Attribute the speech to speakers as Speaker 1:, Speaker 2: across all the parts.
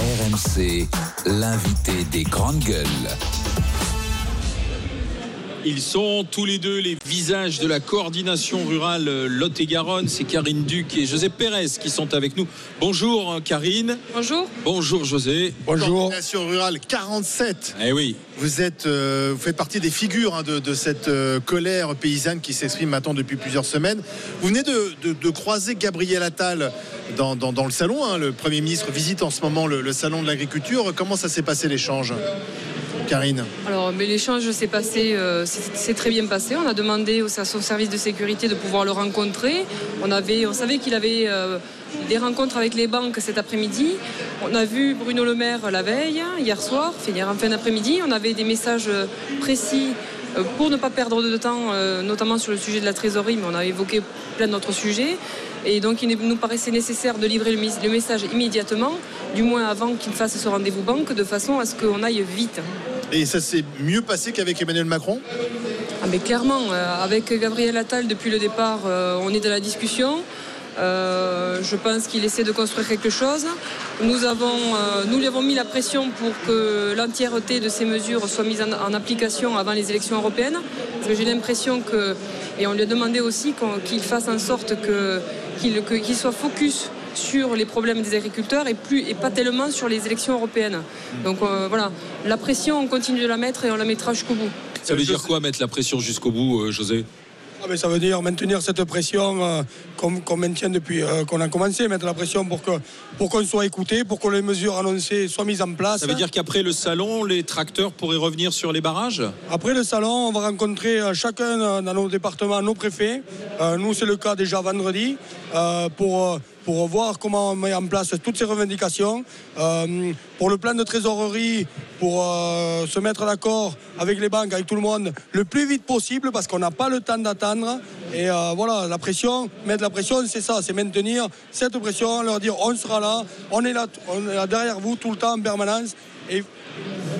Speaker 1: RMC, l'invité des grandes gueules.
Speaker 2: Ils sont tous les deux les visages de la coordination rurale Lot-et-Garonne. C'est Karine Duc et José Pérez qui sont avec nous. Bonjour euh, Karine.
Speaker 3: Bonjour.
Speaker 2: Bonjour José.
Speaker 4: Bonjour.
Speaker 5: Coordination rurale 47.
Speaker 2: Eh oui.
Speaker 5: Vous êtes, euh, vous faites partie des figures hein, de, de cette euh, colère paysanne qui s'exprime maintenant depuis plusieurs semaines. Vous venez de, de- de croiser Gabriel Attal dans, le salon. hein. Le Premier ministre visite en ce moment le, salon de l'agriculture. Comment ça s'est passé l'échange? Karine?
Speaker 3: Alors, mais l'échange s'est passé, euh, c'est c'est très bien passé. On a demandé au, à son service de sécurité de pouvoir le rencontrer. On, avait, on savait qu'il avait euh, des rencontres avec les banques cet après-midi. On a vu Bruno Le Maire la veille, hier soir, en fin d'après-midi. On avait des messages euh, précis euh, pour ne pas perdre de temps, euh, notamment sur le sujet de la trésorerie, mais on a évoqué plein d'autres sujets. Et donc, il nous paraissait nécessaire de livrer le, message immédiatement, du moins avant qu'il fasse ce rendez-vous banque, de façon à ce qu'on aille vite.
Speaker 5: Et ça s'est mieux passé qu'avec Emmanuel Macron?
Speaker 3: Ah, mais clairement, euh, avec Gabriel Attal, depuis le départ, euh, on est dans la discussion. Euh, je pense qu'il essaie de construire quelque chose. Nous, avons, euh, nous lui avons mis la pression pour que l'entièreté de ces mesures soit mise en, application avant les élections européennes. Parce j'ai l'impression que, et on lui a demandé aussi qu'il fasse en sorte qu'il soit focus sur les problèmes des agriculteurs et, pas tellement sur les élections européennes. Donc euh, voilà, la pression, on continue de la mettre et on la mettra jusqu'au bout.
Speaker 2: Ça veut dire quoi mettre la pression jusqu'au bout, José?
Speaker 4: Ah, mais ça veut dire maintenir cette pression euh, qu'on qu'on maintient depuis euh, qu'on a commencé, mettre la pression pour que pour qu'on soit écouté, pour que les mesures annoncées soient mises en place.
Speaker 2: Ça veut dire qu'après le salon, les tracteurs pourraient revenir sur les barrages?
Speaker 4: Après le salon, on va rencontrer euh, chacun dans nos départements nos préfets. Euh, nous, c'est le cas déjà vendredi pour pour voir comment on met en place toutes ces revendications. Euh, pour le plan de trésorerie, pour euh, se mettre d'accord avec les banques, avec tout le monde, le plus vite possible, parce qu'on n'a pas le temps d'attendre. Et euh, voilà, la pression, mettre la pression, c'est ça, c'est maintenir cette pression, leur dire on sera là, on est là, on est là derrière vous tout le temps en permanence.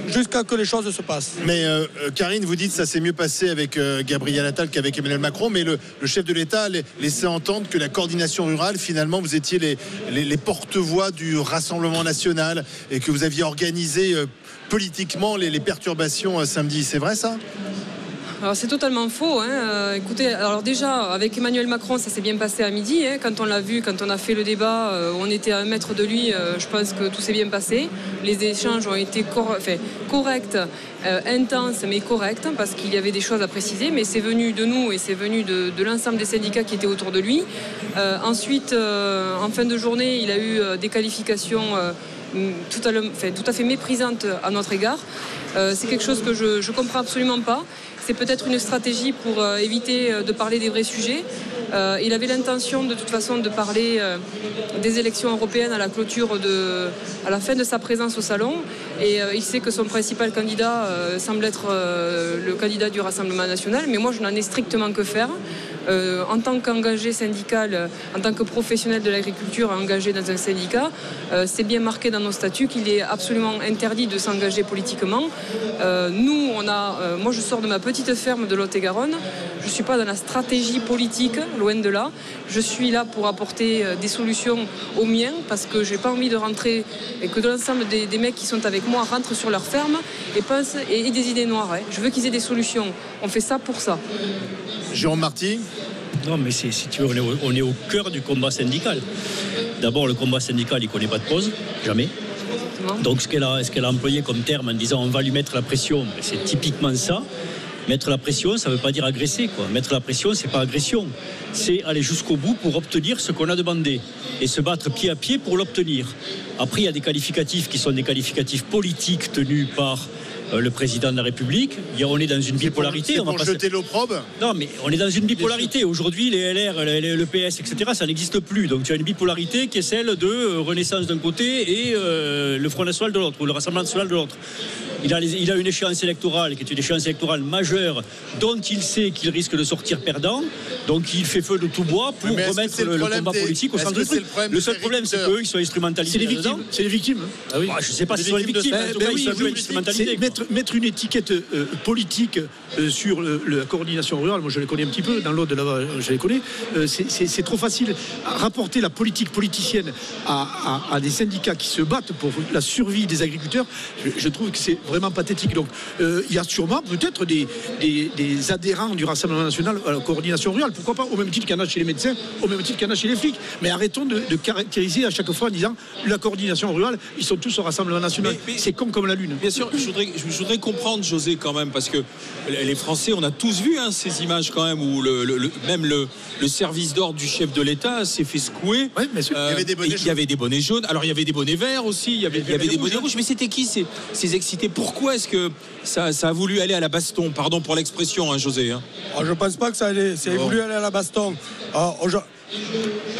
Speaker 4: Jusqu'à que les choses se passent.
Speaker 5: Mais euh, euh, Karine, vous dites que ça s'est mieux passé avec euh, Gabriel Attal qu'avec Emmanuel Macron, mais le, chef de l'État a la- laissé entendre que la coordination rurale, finalement, vous étiez les, porte-voix du Rassemblement national et que vous aviez organisé politiquement les, perturbations samedi. C'est vrai ça?
Speaker 3: Alors c'est totalement faux. hein. Euh, écoutez, alors déjà avec Emmanuel Macron, ça s'est bien passé à midi. hein. Quand on l'a vu, quand on a fait le débat, euh, on était à un mètre de lui. euh, je pense que tout s'est bien passé. Les échanges ont été corrects, intenses, mais corrects, parce qu'il y avait des choses à préciser. Mais c'est venu de nous et c'est venu de, l'ensemble des syndicats qui étaient autour de lui. Ensuite, en fin de journée, il a eu des qualifications. euh, tout à, enfin, tout à fait notre égard. C'est quelque chose que je ne comprends absolument pas. C'est peut-être une stratégie pour euh, éviter euh, de parler des vrais sujets. Euh, il avait l'intention de toute façon de parler des élections européennes à la clôture à la fin de sa présence au salon. Et il sait que son principal candidat semble être le candidat du Rassemblement national. Mais moi, je n'en ai strictement que faire. Euh, en tant qu'engagé syndical, euh, en tant que professionnel de l'agriculture engagé dans un syndicat, euh, c'est bien marqué dans nos statuts qu'il est absolument interdit de s'engager politiquement. Nous, on a, moi je sors de ma petite ferme de Lot-et-Garonne. Je ne suis pas dans la stratégie politique, loin de là. Je suis là pour apporter des solutions aux miens parce que j'ai pas envie de rentrer et que l'ensemble des, mecs qui sont avec moi rentrent sur leur ferme et pensent et des idées noires. hein. Je veux qu'ils aient des solutions. On fait ça pour ça.
Speaker 5: Jérôme Marty
Speaker 6: Non, mais c'est- si tu veux, on est, au, on est au cœur du combat syndical. D'abord, le combat syndical, il ne connaît pas de pause, jamais. Donc, ce qu'elle a, ce qu'elle a employé comme terme en disant on va lui mettre la pression, ben, c'est typiquement ça. Mettre la pression, ça ne veut pas dire agresser. Quoi. Mettre la pression, c'est pas agression. C'est aller jusqu'au bout pour obtenir ce qu'on a demandé et se battre pied à pied pour l'obtenir. Après, il y a des qualificatifs qui sont des qualificatifs politiques tenus par euh, le président de la République. On est dans une bipolarité. On va
Speaker 5: pour jeter l'opprobre
Speaker 6: non, mais on est dans une bipolarité. Aujourd'hui, les LR, le PS, etc., ça n'existe plus. Donc tu as une bipolarité qui est celle de euh, Renaissance d'un côté et euh, le Front National de l'autre, ou le Rassemblement National de l'autre. Il a, il a une échéance électorale qui est une échéance électorale majeure dont il sait qu'il risque de sortir perdant. Donc il fait feu de tout bois pour remettre le, combat politique au centre du truc. Le, seul problème, c'est qu'eux, ils sont instrumentalisés.
Speaker 7: C'est les victimes. C'est les victimes.
Speaker 6: Ah oui. je ne sais pas si ce sont les victimes.
Speaker 7: Ben oui, instrumentalisés. Mettre, mettre, une étiquette euh, politique euh, sur la coordination rurale, moi je les connais un petit peu, dans l'autre là-bas, je les connais, euh, c'est trop facile. Rapporter la politique politicienne à, des syndicats qui se battent pour la survie des agriculteurs, je, trouve que c'est vraiment pathétique. Donc il y a sûrement peut-être des, des, adhérents du Rassemblement national à la coordination rurale, pourquoi pas, au même titre qu'il y en a chez les médecins, au même titre qu'il y en a chez les flics. Mais arrêtons de, caractériser à chaque fois en disant la coordination rurale, ils sont tous au Rassemblement national. C'est con comme la lune.
Speaker 2: Bien sûr, je voudrais, je voudrais comprendre, José, quand même, parce que les Français, on a tous vu hein, ces images quand même où le, même le, le service d'ordre du chef de l'État s'est fait secouer.
Speaker 5: Oui, il y avait des bonnets
Speaker 2: jaunes. Il y avait des bonnets jaunes. Alors il y avait des bonnets verts aussi. Il y avait, il y avait des bonnets rouges. Mais c'était qui ces, ces excités Pourquoi est-ce que ça, ça, a voulu aller à la baston? Pardon pour l'expression, hein, José. Hein.
Speaker 4: Oh, je ne pense pas que ça ait voulu aller à la baston.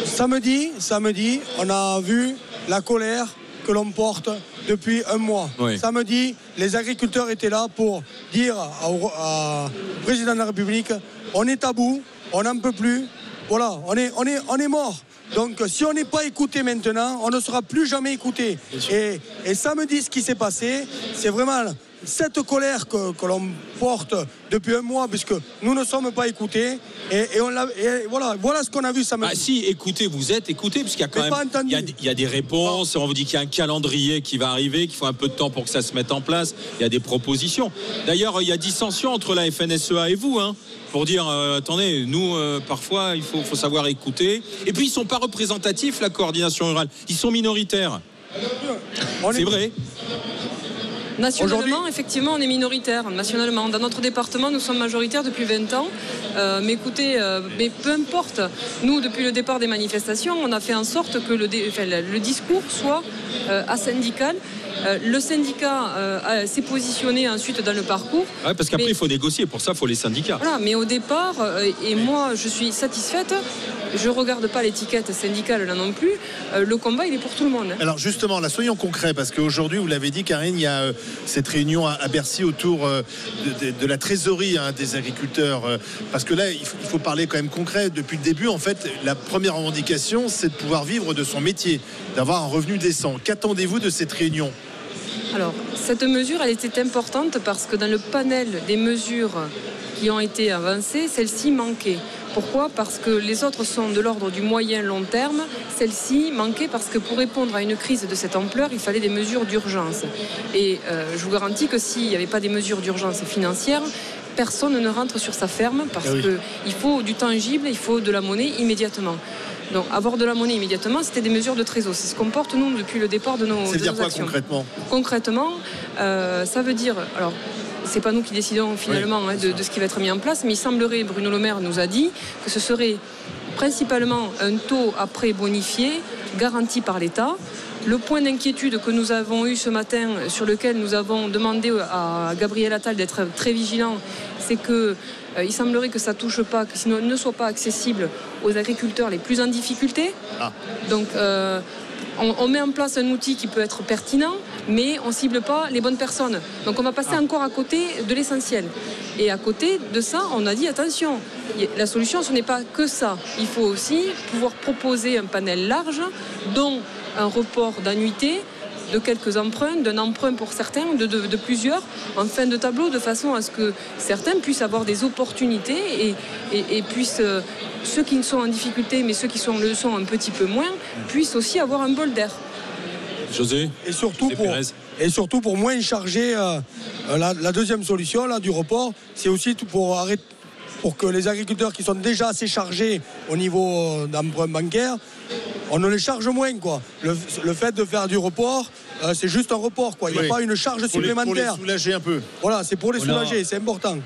Speaker 4: samedi, samedi, on a vu la colère que l'on porte depuis un mois. Samedi, les agriculteurs étaient là pour dire au, président de la République on est à bout, on n'en peut plus, voilà, on est, on est, on est mort. Donc si on n'est pas écouté maintenant, on ne sera plus jamais écouté. Et, et samedi, ce qui s'est passé, c'est vraiment cette colère que, l'on porte depuis un mois, puisque nous ne sommes pas écoutés, et, on voilà, voilà ce qu'on a vu samedi.
Speaker 2: Ah si, écoutez, vous êtes écoutés, puisqu'il y a quand même il y a, des réponses, on vous dit qu'il y a un calendrier qui va arriver, qu'il faut un peu de temps pour que ça se mette en place, il y a des propositions. D'ailleurs, il y a dissension entre la FNSEA et vous, hein, pour dire, euh, attendez, nous, euh, parfois, il faut, faut savoir écouter. Et puis, ils ne sont pas représentatifs, la coordination rurale, ils sont minoritaires. C'est vrai.
Speaker 3: Nationalement, effectivement, on est minoritaire. Nationalement, dans notre département, nous sommes majoritaires depuis 20 ans. Euh, mais écoutez, euh, peu importe. Nous, depuis le départ des manifestations, on a fait en sorte que le, le discours soit euh, asyndical. Le syndicat s'est positionné ensuite dans le parcours.
Speaker 2: Ouais, parce qu'après, il faut négocier. Pour ça, il faut les syndicats.
Speaker 3: Voilà, mais au départ, et moi, je suis satisfaite je ne regarde pas l'étiquette syndicale là non plus. Euh, le combat, il est pour tout le monde.
Speaker 5: Alors justement, là, soyons concrets, parce qu'aujourd'hui, vous l'avez dit, Karine, il y a euh, cette réunion à, Bercy autour euh, de, la trésorerie hein, des agriculteurs. parce que là, il faut, parler quand même concret. Depuis le début, en fait, la première revendication, c'est de pouvoir vivre de son métier, d'avoir un revenu décent. Qu'attendez-vous de cette réunion?
Speaker 3: Alors, cette mesure, elle était importante parce que dans le panel des mesures qui ont été avancées, celle-ci manquait. Pourquoi? Parce que les autres sont de l'ordre du moyen long terme. Celle-ci manquait parce que pour répondre à une crise de cette ampleur, il fallait des mesures d'urgence. Et euh, je vous garantis que s'il n'y avait pas des mesures d'urgence financière, personne ne rentre sur sa ferme parce ah qu'il faut du tangible, il faut de la monnaie immédiatement. Donc avoir de la monnaie immédiatement, c'était des mesures de trésor. C'est ce qu'on porte nous depuis le départ de nos,
Speaker 5: C'est
Speaker 3: dire
Speaker 5: quoi concrètement?
Speaker 3: Concrètement, euh, ça veut dire alors c'est pas nous qui décidons finalement hein, de, ce qui va être mis en place, mais il semblerait, Bruno Le Maire nous a dit que ce serait principalement un taux après bonifié garanti par l'État. Le point d'inquiétude que nous avons eu ce matin, sur lequel nous avons demandé à Gabriel Attal d'être très vigilant, c'est que euh, il semblerait que ça touche pas, que sinon ne soit pas accessible aux agriculteurs les plus en difficulté. Ah. Donc euh, on, met en place un outil qui peut être pertinent, mais on cible pas les bonnes personnes. Donc on va passer ah. encore à côté de l'essentiel. Et à côté de ça, on a dit attention, la solution ce n'est pas que ça. Il faut aussi pouvoir proposer un panel large, dont un report d'annuité, de quelques emprunts, d'un emprunt pour certains, de, plusieurs, en fin de tableau, de façon à ce que certains puissent avoir des opportunités et, puissent, euh, ceux qui sont en difficulté, mais ceux qui sont, le sont un petit peu moins, puissent aussi avoir un bol d'air.
Speaker 2: José
Speaker 4: et surtout, pour, et surtout pour moins charger euh, euh, la, deuxième solution là, du report, c'est aussi pour arrêter pour que les agriculteurs qui sont déjà assez chargés au niveau d'emprunt bancaire on ne les charge moins. Quoi. Le, fait de faire du report, euh, c'est juste un report. Quoi. Il n'y a pas une charge supplémentaire.
Speaker 5: pour les soulager un peu.
Speaker 4: Voilà, c'est pour les soulager, c'est important.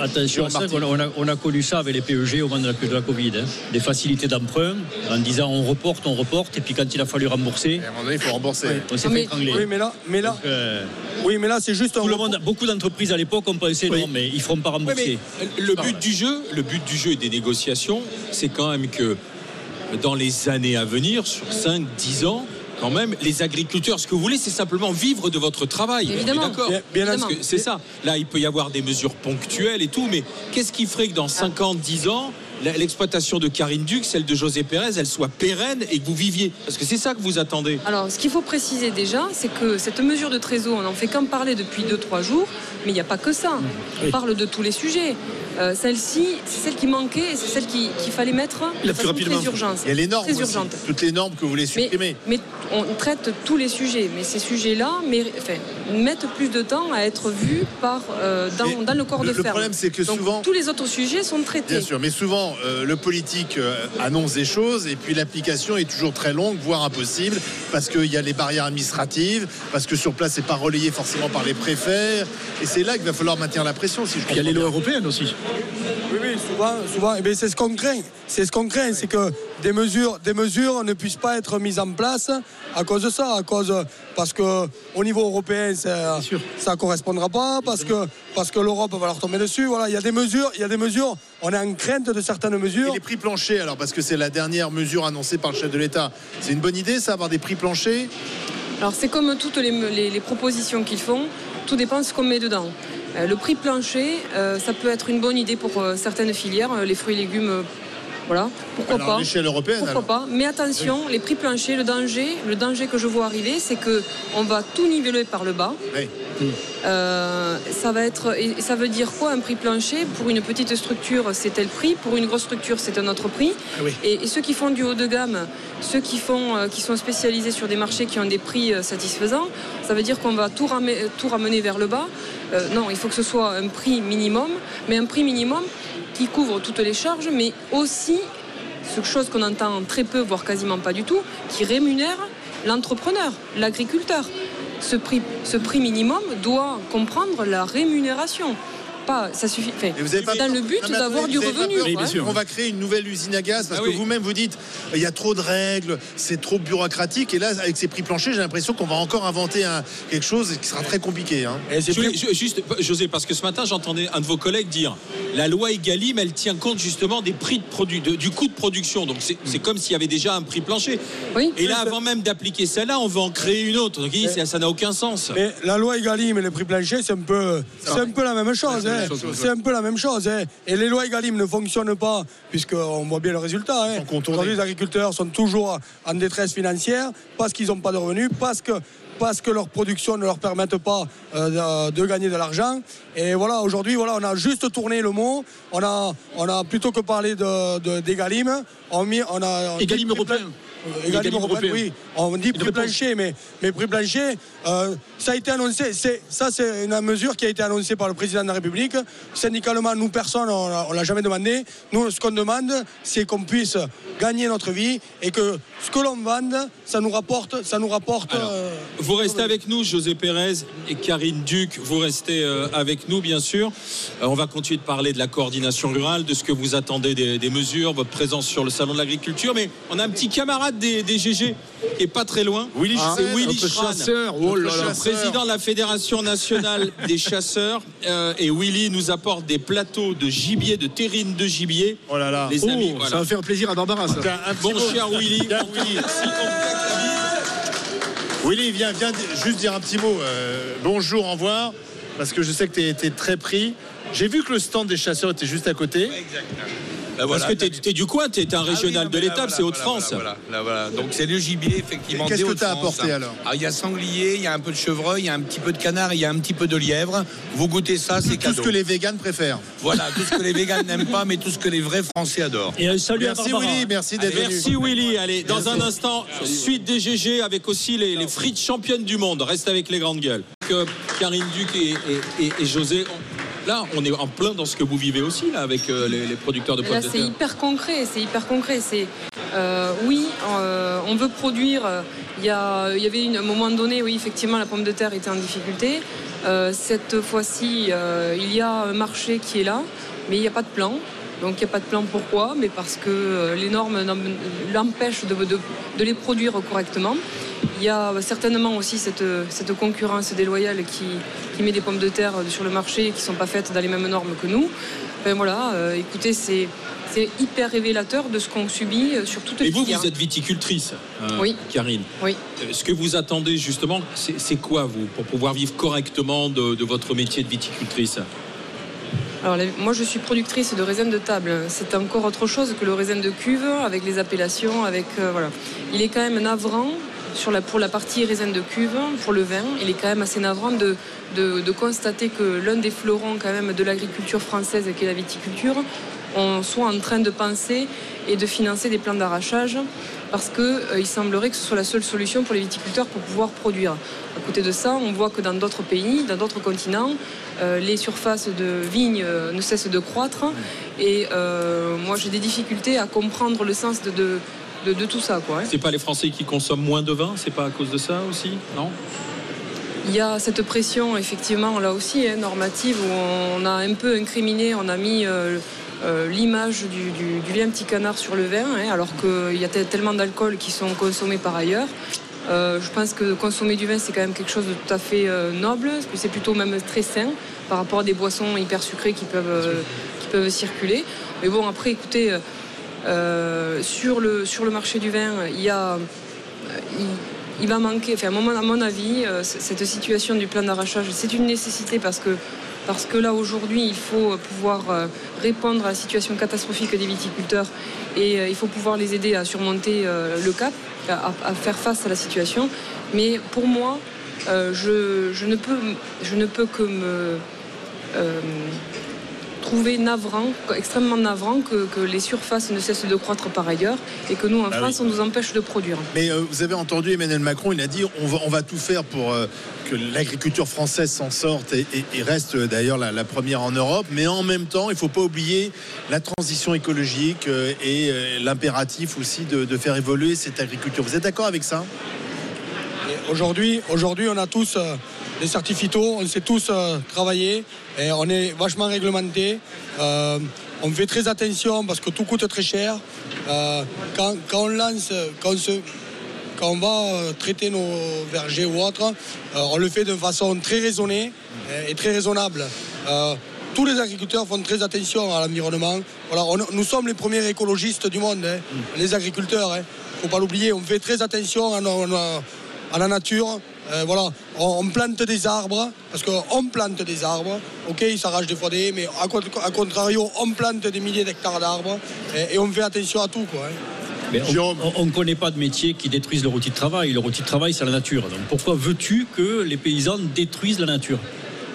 Speaker 6: Attention, on, a, on, a, connu ça avec les PEG au moment de la, Covid. Hein. Des facilités d'emprunt en disant on reporte, on reporte, et puis quand il a fallu rembourser.
Speaker 5: il faut rembourser.
Speaker 6: On s'est fait étrangler.
Speaker 4: Oui, mais là, mais là, euh, oui, mais là c'est juste
Speaker 6: un le monde, Beaucoup d'entreprises à l'époque ont pensé non, mais ils ne feront pas rembourser.
Speaker 2: le, but du jeu, le but du jeu et des négociations, c'est quand même que dans les années à venir, sur 5-10 ans, quand même, les agriculteurs, ce que vous voulez, c'est simplement vivre de votre travail.
Speaker 3: Évidemment.
Speaker 2: D'accord. C'est ça. Là, il peut y avoir des mesures ponctuelles et tout, mais qu'est-ce qui ferait que dans 50, 10 ans, l'exploitation de Karine Duc, celle de José Pérez, elle soit pérenne et que vous viviez? Parce que c'est ça que vous attendez.
Speaker 3: Alors, ce qu'il faut préciser déjà, c'est que cette mesure de trésor, on n'en fait qu'en parler depuis 2-3 jours, mais il n'y a pas que ça. On parle de tous les sujets. Euh, celle-ci, c'est celle qui manquait et c'est celle qu'il fallait mettre
Speaker 7: la plus rapidement.
Speaker 3: Très urgente.
Speaker 5: Il y a les normes, toutes les normes que vous voulez supprimer.
Speaker 3: Mais, on traite tous les sujets, mais ces sujets-là mettent plus de temps à être vus par, euh, dans, le corps de ferme.
Speaker 5: Le problème, c'est que souvent.
Speaker 3: Tous les autres sujets sont traités.
Speaker 5: Bien sûr, mais souvent, euh, le politique annonce des choses et puis l'application est toujours très longue, voire impossible, parce qu'il y a les barrières administratives, parce que sur place, c'est pas relayé forcément par les préfets. Et c'est là qu'il va falloir maintenir la pression. Si
Speaker 7: je il y a les lois européennes aussi.
Speaker 4: Oui, oui, souvent, souvent. Eh c'est ce qu'on craint. C'est ce qu'on craint, c'est que des mesures, des mesures ne puissent pas être mises en place à cause de ça, à cause parce que au niveau européen, ça, ça correspondra pas, parce que parce que l'Europe va leur tomber dessus. Voilà, il y a des mesures, il y a des mesures. On est en crainte de certaines mesures.
Speaker 5: Et les prix planchers, alors parce que c'est la dernière mesure annoncée par le chef de l'État, c'est une bonne idée, ça, avoir des prix planchers?
Speaker 3: Alors c'est comme toutes les, les propositions qu'ils font, tout dépend de ce qu'on met dedans. Euh, le prix plancher, euh, ça peut être une bonne idée pour euh, certaines filières, les fruits et légumes. Voilà, pourquoi pas?
Speaker 5: européenne,
Speaker 3: Pourquoi pas? Mais attention, les prix planchers, le danger, le danger que je vois arriver, c'est que on va tout niveler par le bas. ça va être, et ça veut dire quoi un prix plancher? Pour une petite structure, c'est tel prix. Pour une grosse structure, c'est un autre prix.
Speaker 5: Ah
Speaker 3: et, ceux qui font du haut de gamme, ceux qui font, qui sont spécialisés sur des marchés qui ont des prix satisfaisants, ça veut dire qu'on va tout, tout ramener vers le bas. Euh, non, il faut que ce soit un prix minimum, mais un prix minimum qui couvre toutes les charges, mais aussi, ce chose qu'on entend très peu, voire quasiment pas du tout, qui rémunère l'entrepreneur, l'agriculteur. Ce prix, ce prix minimum doit comprendre la rémunération ça suffit. vous avez pas dans le but d'avoir du revenu.
Speaker 5: On va créer une nouvelle usine à gaz parce ah que vous-même vous dites il y a trop de règles, c'est trop bureaucratique. Et là, avec ces prix planchers, j'ai l'impression qu'on va encore inventer quelque chose qui sera très compliqué. Hein.
Speaker 2: juste, José, parce que ce matin, j'entendais un de vos collègues dire la loi Egalim, elle tient compte justement des prix de produits, du coût de production. Donc c'est comme s'il y avait déjà un prix plancher. et là, avant même d'appliquer celle-là, on va en créer une autre. Donc ça n'a aucun sens.
Speaker 4: Mais la loi Egalim et les prix planchers, c'est un peu, c'est un peu la même chose. Hein. C'est un peu la même chose. Hein. Et les lois Egalim ne fonctionnent pas, puisqu'on voit bien le résultat. Hein. Aujourd'hui, les agriculteurs sont toujours en détresse financière parce qu'ils n'ont pas de revenus, parce que parce que leur production ne leur permette pas euh, de, gagner de l'argent. Et voilà, aujourd'hui, voilà, on a juste tourné le mot. On a, on a plutôt que parler d'Egalim, de, on, on a.
Speaker 7: Egalim européen.
Speaker 4: Oui, on dit prix plancher, mais, mais prix plancher, euh, ça a été annoncé. Ça, c'est une mesure qui a été annoncée par le président de la République. Syndicalement, nous, personne, on ne l'a jamais demandé. Nous, ce qu'on demande, c'est qu'on puisse gagner notre vie et que ce que l'on vende, ça nous rapporte. Ça nous rapporte euh,
Speaker 2: vous restez avec nous, José Pérez et Karine Duc. Vous restez euh, avec nous, bien sûr. on va continuer de parler de la coordination rurale, de ce que vous attendez des, des mesures, votre présence sur le salon de l'agriculture. Mais on a un petit camarade des, GG qui est pas très loin.
Speaker 5: Willy,
Speaker 2: ah, c'est Willy chasseur. Oh président de la Fédération nationale des chasseurs. Euh, et Willy nous apporte des plateaux de gibier, de terrine de gibier.
Speaker 5: Oh là là.
Speaker 7: Les amis, oh, Ça va faire plaisir à Barbara.
Speaker 2: bon cher Willy.
Speaker 5: Willy, viens, viens juste dire un petit mot. Euh, bonjour, au revoir. Parce que je sais que tu es, très pris. J'ai vu que le stand des chasseurs était juste à côté.
Speaker 2: Exactement. Bah Parce que tu es, du coin, tu es un ah régional de l'étape, c'est Haute-France.
Speaker 8: Voilà, Donc c'est le gibier, effectivement.
Speaker 5: Qu'est-ce que tu as apporté alors
Speaker 8: ah, Il y a sanglier, il y a un peu de chevreuil, il y a un petit peu de canard, il y a un petit peu de lièvre. Vous goûtez ça, c'est cadeau.
Speaker 5: Tout ce que les véganes préfèrent.
Speaker 8: Voilà, tout ce que les véganes n'aiment pas, mais tout ce que les vrais Français adorent.
Speaker 5: Et salut merci Willy, merci d'être venu.
Speaker 2: Merci Willy. Allez, dans un instant, suite des GG avec aussi les, frites championnes du monde. Reste avec les grandes gueules. Que Karine Duc et, José là, on est en plein dans ce que vous vivez aussi là avec euh, les, producteurs de pommes de terre.
Speaker 3: C'est hyper concret, c'est hyper concret. C'est euh, oui, euh, on veut produire. Il y, il y avait un moment donné, oui, effectivement, la pomme de terre était en difficulté. cette fois-ci, il y a un marché qui est là, mais il n'y a pas de plan. Donc il n'y a pas de plan pourquoi, mais parce que les normes l'empêchent de, de, les produire correctement. Il y a certainement aussi cette, cette concurrence déloyale qui, qui, met des pommes de terre sur le marché qui ne sont pas faites dans les mêmes normes que nous. Ben voilà, écoutez, c'est c'est hyper révélateur de ce qu'on subit sur toute
Speaker 2: Et vous, vous êtes viticultrice, oui. Karine.
Speaker 3: Oui.
Speaker 2: Ce que vous attendez justement, c'est quoi vous pour pouvoir vivre correctement de, de votre métier de viticultrice?
Speaker 3: Alors, moi, je suis productrice de raisin de table. C'est encore autre chose que le raisin de cuve, avec les appellations, avec euh, voilà. Il est quand même navrant pour la partie raisin de cuve, pour le vin. Il est quand même assez navrant de, constater que l'un des fleurons quand même de l'agriculture française, qui est la viticulture, on soit en train de penser et de financer des plans d'arrachage parce qu'il euh, semblerait que ce soit la seule solution pour les viticulteurs pour pouvoir produire. À côté de ça, on voit que dans d'autres pays, dans d'autres continents, euh, les surfaces de vignes euh, ne cessent de croître. Et moi, j'ai des difficultés à comprendre le sens de, tout ça. Quoi,
Speaker 2: hein. C'est pas les Français qui consomment moins de vin C'est pas à cause de ça aussi Non?
Speaker 3: Il y a cette pression, effectivement, là aussi, hein, normative, où on a un peu incriminé, on a mis euh, l'image du, du, lien petit canard sur le vin, hein, alors qu'il y a tellement d'alcool qui sont consommés par ailleurs. Euh, je pense que consommer du vin, c'est quand même quelque chose de tout à fait euh, noble, parce que c'est plutôt même très sain par rapport à des boissons hyper sucrées qui peuvent, qui peuvent circuler. Mais bon, après, écoutez, sur, le, sur le marché du vin, il y a. Il, va manquer, enfin, à mon avis, cette situation du plan d'arrachage, c'est une nécessité parce que parce que là aujourd'hui il faut pouvoir euh, répondre à la situation catastrophique des viticulteurs et euh, il faut pouvoir les aider à surmonter euh, le cap, à, faire face à la situation. Mais pour moi, je, ne peux, je ne peux que me trouver navrant, extrêmement navrant que, les surfaces ne cessent de croître par ailleurs et que nous en bah France on nous empêche de produire.
Speaker 5: Mais vous avez entendu Emmanuel Macron, il a dit on va, on va tout faire pour que l'agriculture française s'en sorte et, reste d'ailleurs la, première en Europe. Mais en même temps, il ne faut pas oublier la transition écologique euh, et euh, l'impératif aussi de, faire évoluer cette agriculture. Vous êtes d'accord avec ça?
Speaker 4: Aujourd'hui, aujourd'hui, on a tous euh, des certificats, on sait tous travailler et on est vachement réglementé. on fait très attention parce que tout coûte très cher. quand, quand, on lance, quand on se quand on va euh, traiter nos vergers ou autres, euh, on le fait de façon très raisonnée et très raisonnable. Euh, tous les agriculteurs font très attention à l'environnement. Voilà, nous sommes les premiers écologistes du monde, hein. mm. les agriculteurs. Il hein. ne faut pas l'oublier, on fait très attention à, la nature. Voilà, on, plante des arbres, parce qu'on plante des arbres. Ok, ils s'arrachent des fois des, mais à, contrario, on plante des milliers d'hectares d'arbres et, on fait attention à tout. Quoi, hein
Speaker 6: on ne connaît pas de métier qui détruisent leur outil de travail. Leur outil de travail, c'est la nature. Donc pourquoi veux-tu que les paysans détruisent la nature?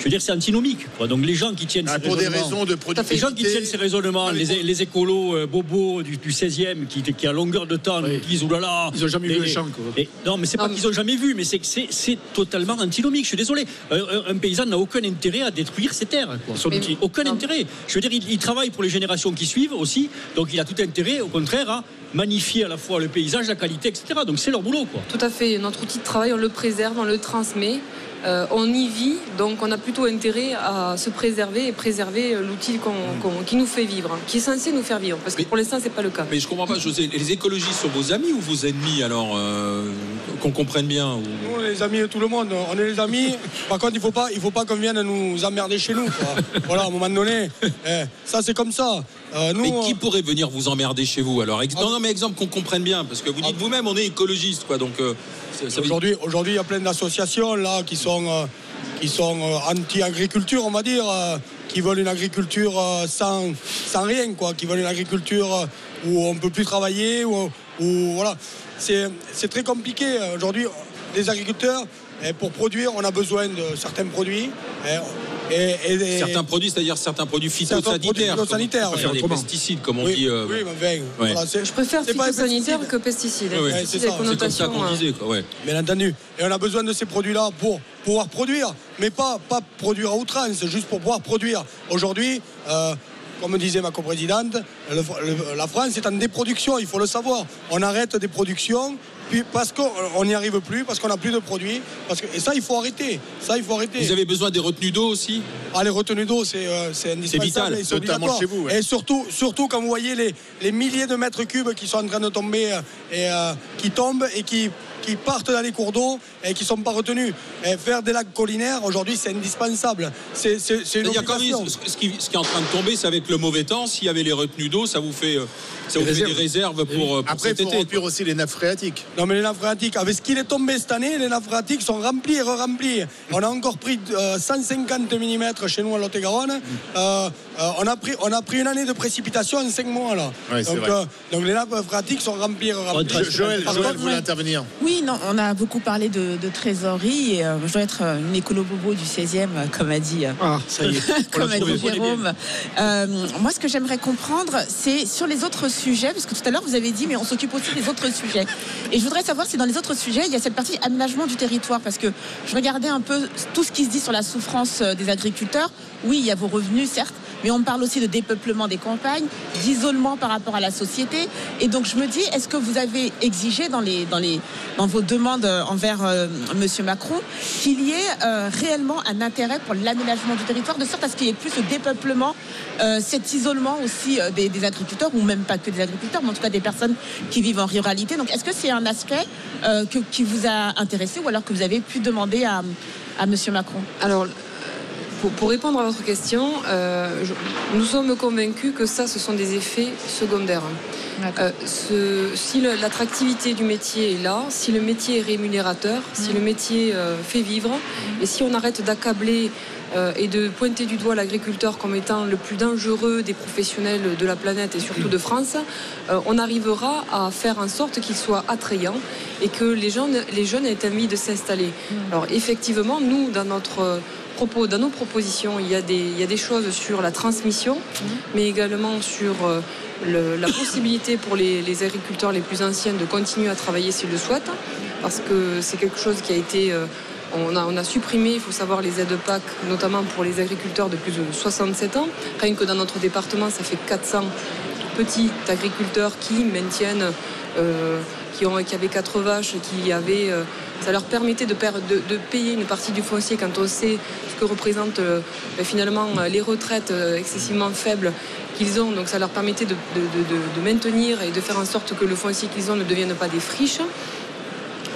Speaker 6: Je veux dire, c'est antinomique. Donc les gens qui tiennent
Speaker 5: ah, pour des raisons de productivité.
Speaker 6: Les gens qui tiennent ces raisonnements, les, écolos euh, bobos du, 16e, qui, qui, à longueur de temps nous disent oulala.
Speaker 7: Ils n'ont jamais vu le champ.
Speaker 6: non, mais c'est pas qu'ils n'ont jamais vu, mais c'est que c'est totalement antinomique. Je suis désolé. Un, paysan n'a aucun intérêt à détruire ses terres. Aucun intérêt. Je veux dire, il, il travaille pour les générations qui suivent aussi. Donc il a tout intérêt, au contraire, à magnifier à la fois le paysage, la qualité, etc. Donc c'est leur boulot. Quoi.
Speaker 3: Tout à fait. Notre outil de travail, on le préserve, on le transmet. Euh, on y vit, donc on a plutôt intérêt à se préserver et préserver l'outil qui nous fait vivre, qui est censé nous faire vivre, parce que pour l'instant c'est pas le cas.
Speaker 2: Mais je comprends pas, José, les écologistes sont vos amis ou vos ennemis alors euh, qu'on comprenne bien
Speaker 4: Nous, les amis de tout le monde, on est les amis. Par contre, il faut pas, il faut pas qu'on vienne nous emmerder chez nous. voilà, à un moment donné, eh, ça c'est comme ça.
Speaker 2: Euh, mais qui pourrait venir vous emmerder chez vous alors? Non, non, mais exemple qu'on comprenne bien, parce que vous dites vous-même, on est écologiste, quoi, donc.
Speaker 4: Aujourd'hui, aujourd'hui, il y a plein d'associations là qui sont, euh, qui sont euh, anti-agriculture, on va dire, euh, qui veulent une agriculture sans, sans rien, quoi, qui veulent une agriculture où on ne peut plus travailler, où, voilà. C'est, très compliqué. Aujourd'hui, les agriculteurs, eh, pour produire, on a besoin de certains produits.
Speaker 2: Certains produits, c'est-à-dire certains produits phytosanitaires.
Speaker 4: Phytosanitaires.
Speaker 2: Faire des pesticides, comme on dit.
Speaker 3: Euh, oui, je préfère phytosanitaires que pesticides.
Speaker 2: c'est comme ça qu'on disait. Quoi,
Speaker 4: Bien entendu. Et on a besoin de ces produits-là pour pouvoir produire, mais pas, pas produire à outrance, juste pour pouvoir produire. Aujourd'hui, euh, comme disait ma coprésidente, la France est en déproduction, il faut le savoir. On arrête des productions parce qu'on n'y arrive plus, parce qu'on n'a plus de produits. Parce que, et ça, il faut arrêter. Ça, il faut arrêter.
Speaker 2: Vous avez besoin des retenues d'eau aussi?
Speaker 4: Ah, Les retenues d'eau, c'est euh, indispensable.
Speaker 2: C'est vital, notamment chez vous.
Speaker 4: Et surtout, surtout quand vous voyez les, les, milliers de mètres cubes qui sont en train de tomber euh, et euh, qui tombent et qui qui partent dans les cours d'eau et qui ne sont pas retenus. Et faire des lacs collinaires, aujourd'hui, c'est indispensable. C'est une
Speaker 2: Il y a quand même, ce, qui, ce, qui, est en train de tomber, c'est avec le mauvais temps. S'il y avait les retenues d'eau, ça vous fait, euh, ça vous fait des réserves pour, pour
Speaker 5: Après,
Speaker 2: cet
Speaker 5: il faut remplir aussi les nappes phréatiques.
Speaker 4: Non, mais les nappes phréatiques, avec ce qui est tombé cette année, les nappes phréatiques sont remplies et re-remplies. On a encore pris 150 mm chez nous à Lot-et-Garonne. Euh, euh, on, a pris, on a pris une année de précipitation en 5 mois là. donc, euh, donc, les nappes phréatiques sont remplies. remplies.
Speaker 5: Joël, Joël voulait intervenir.
Speaker 9: Oui, non, on a beaucoup parlé de, trésorerie et je dois être une écolo-bobo du 16e, comme a dit,
Speaker 7: ah, ça y est.
Speaker 9: comme a dit Jérôme. moi, ce que j'aimerais comprendre, c'est sur les autres sujets, parce que tout à l'heure, vous avez dit, mais on s'occupe aussi des autres sujets. Et je voudrais savoir si dans les autres sujets, il y a cette partie aménagement du territoire, parce que je regardais un peu tout ce qui se dit sur la souffrance des agriculteurs. Oui, il y a vos revenus, certes, mais on parle aussi de dépeuplement des campagnes, d'isolement par rapport à la société. Et donc je me dis, est-ce que vous avez exigé dans, les, dans, les, dans vos demandes envers euh, M. Macron qu'il y ait euh, réellement un intérêt pour l'aménagement du territoire, de sorte à ce qu'il y ait plus de dépeuplement, euh, cet isolement aussi des, agriculteurs, ou même pas que des agriculteurs, mais en tout cas des personnes qui vivent en ruralité. Donc est-ce que c'est un aspect qui vous a intéressé ou alors que vous avez pu demander à, à M. Macron?
Speaker 3: Alors, pour, répondre à votre question, euh, nous sommes convaincus que ça, ce sont des effets secondaires. Euh, si l'attractivité du métier est là, si le métier est rémunérateur, si mm. le métier euh, fait vivre, mm. et si on arrête d'accabler et de pointer du doigt l'agriculteur comme étant le plus dangereux des professionnels de la planète et surtout de France, on arrivera à faire en sorte qu'il soit attrayant et que les jeunes, les jeunes aient envie de s'installer. Mm. Alors effectivement, nous, dans notre dans nos propositions, il y, a des, choses sur la transmission, mais également sur euh, la possibilité pour les, agriculteurs les plus anciens de continuer à travailler s'ils le souhaitent, parce que c'est quelque chose qui a été... Euh, on a, on a, supprimé, il faut savoir, les aides PAC, notamment pour les agriculteurs de plus de 67 ans. Rien que dans notre département, ça fait 400 petits agriculteurs qui maintiennent, euh, qui, ont, qui avaient quatre vaches, qui avaient ça leur permettait de, payer une partie du foncier quand on sait ce que représentent euh, ben, finalement euh, les retraites euh, excessivement faibles qu'ils ont. Donc ça leur permettait de, maintenir et de faire en sorte que le foncier qu'ils ont ne devienne pas des friches.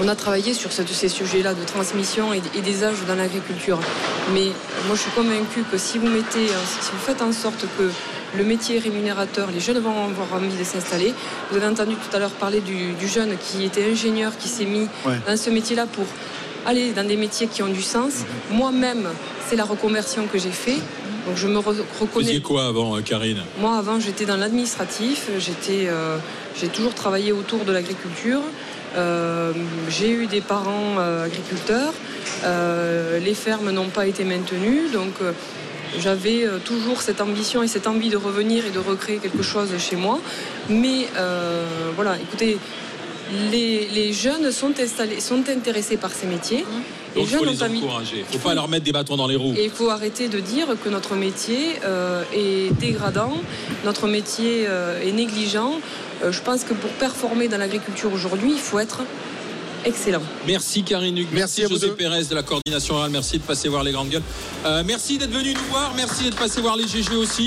Speaker 3: On a travaillé sur ces sujets-là de transmission et, des âges dans l'agriculture. Mais moi je suis convaincue que si vous mettez, si vous faites en sorte que le métier rémunérateur, les jeunes vont avoir envie de s'installer. Vous avez entendu tout à l'heure parler du, jeune qui était ingénieur, qui s'est mis dans ce métier-là pour aller dans des métiers qui ont du sens. Mhm. Moi-même, c'est la reconversion que j'ai fait. Donc je me reconnais. Vous
Speaker 2: faisiez quoi avant, euh, Karine?
Speaker 3: Moi, avant, j'étais dans l'administratif. J'étais, euh, j'ai toujours travaillé autour de l'agriculture. Euh, j'ai eu des parents agriculteurs. les fermes n'ont pas été maintenues, donc j'avais euh, toujours cette ambition et cette envie de revenir et de recréer quelque chose chez moi. Mais euh, voilà, écoutez, les, jeunes sont, installés, sont intéressés par ces métiers.
Speaker 2: Donc il faut les encourager. Il ne faut pas leur mettre des bâtons dans les roues.
Speaker 3: Et il faut arrêter de dire que notre métier euh, est dégradant, notre métier est négligent. je pense que pour performer dans l'agriculture aujourd'hui, il faut être excellent.
Speaker 2: Merci Karine Hugues, merci, José Pérez de la coordination orale, merci de passer voir les grandes gueules. Euh, merci d'être venu nous voir, merci d'être passé voir les GG aussi.